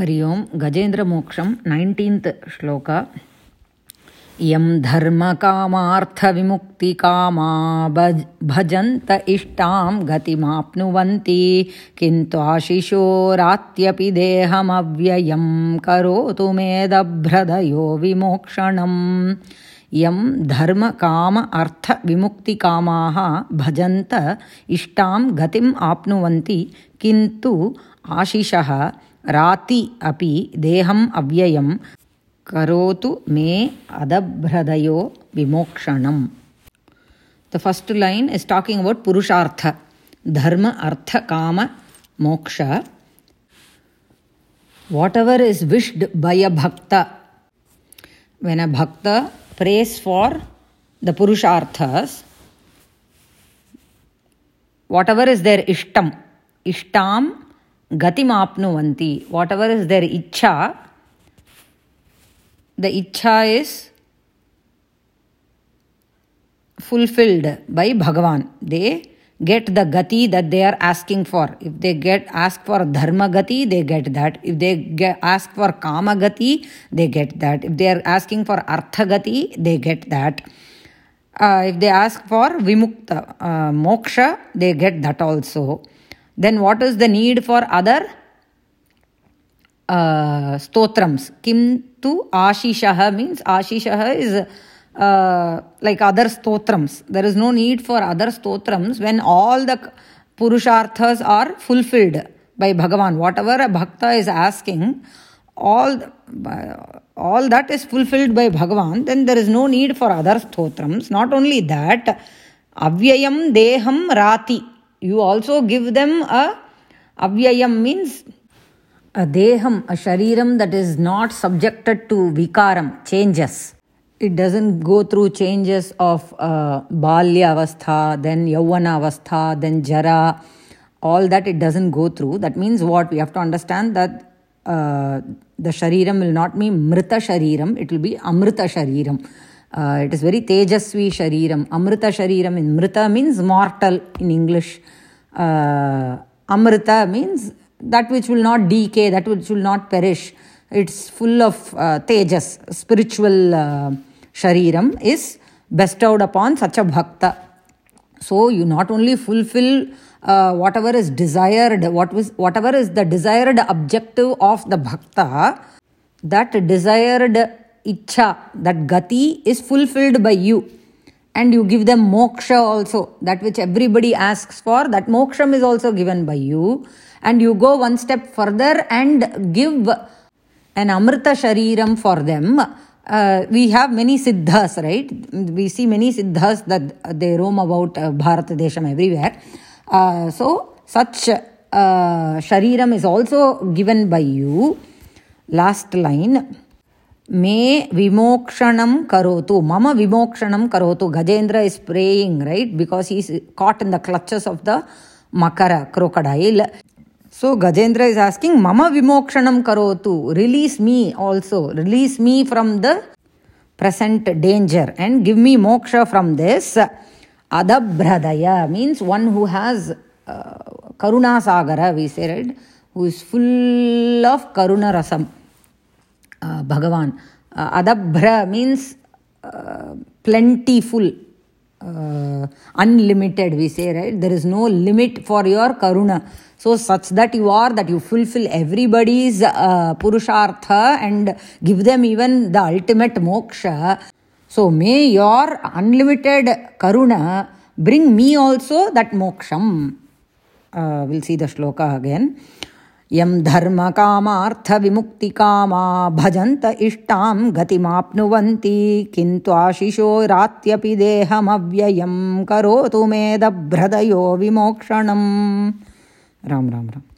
हरि ओम् गजेन्द्रमोक्षं नैन्टीन्त् श्लोक। यं धर्मकामार्थविमुक्तिकामा भज भजन्त इष्टां गतिमाप्नुवन्ति किन्त्वाशिशोरात्यपि देहमव्ययं करोतु मेदभ्रदयो विमोक्षणम्। यं धर्मकाम अर्थविमुक्तिकामाः भजन्त इष्टां गतिम् आप्नुवन्ति, किन्तु आशिषः राति अपि देहम् अव्ययं करोतु मे अदभ्रदयो विमोक्षणम्। The first line is talking about पुरुषार्थ, धर्म, अर्थ, काम, मोक्ष। Whatever is wished by a bhakta when a bhakta prays for the पुरुषार्थस् whatever is there इष्टम् इष्टां गतिमाप्नुवन्ति whatever is there iccha the iccha is fulfilled by Bhagwan they get the gati that they are asking for if they get ask for धर्मगति they get that if they get ask for कामगति they get that if they are asking for अर्थगति they get that if they ask for विमुक्त मोक्ष they get that also Then what is the need for other uh, stotrams? Kim tu ashishaha means ashishaha is uh, like other stotrams. There is no need for other stotrams when all the purusharthas are fulfilled by Bhagavan. Whatever a bhakta is asking, all all that is fulfilled by Bhagavan, then there is no need for other stotrams. Not only that, avyayam deham rati. You also give them a avyayam means a deham, a shariram that is not subjected to vikaram, changes. It doesn't go through changes of uh, avastha, then yauvana avastha, then jara. All that it doesn't go through. That means what? We have to understand that uh, the shariram will not be mrita shariram, it will be amrita shariram. Uh, it is very tejasvi shariram. Amrita shariram in mrita means mortal in English. Uh, amrita means that which will not decay, that which will not perish. It's full of uh, tejas, spiritual uh, shariram is bestowed upon such a bhakta. So you not only fulfill uh, whatever is desired, what was, whatever is the desired objective of the bhakta, that desired icha, that gati is fulfilled by you. And you give them moksha also, that which everybody asks for, that moksham is also given by you. And you go one step further and give an amrita shariram for them. Uh, we have many siddhas, right? We see many siddhas that they roam about uh, Desham everywhere. Uh, so, such uh, shariram is also given by you. Last line. मे विमोक्षण करोतु। मम विमोक्षण करोतु। Gajendra is praying right because he caught in the clutches of the makar crocodile so Gajendra is asking मम विमोक्षण करोतु release me also release me from the present danger and give me moksha from this अदभ्रदय means one who has karuna sagar we said who is full of karuna रसम भगवान। अदभ्र mean plenty full unlimited we say right there is no limit for your karuna so such that you are that you fulfil everybody's purushartha and give them even the ultimate moksha so may your unlimited karuna bring me also that मोक्षम will see the shloka again यं धर्मकामार्थविमुक्तिकामा भजन्त इष्टां गतिमाप्नुवन्ति किन्त्वाशिशो रात्यपि देहमव्ययं करोतु मेदभ्रदयो विमोक्षणम्। राम राम राम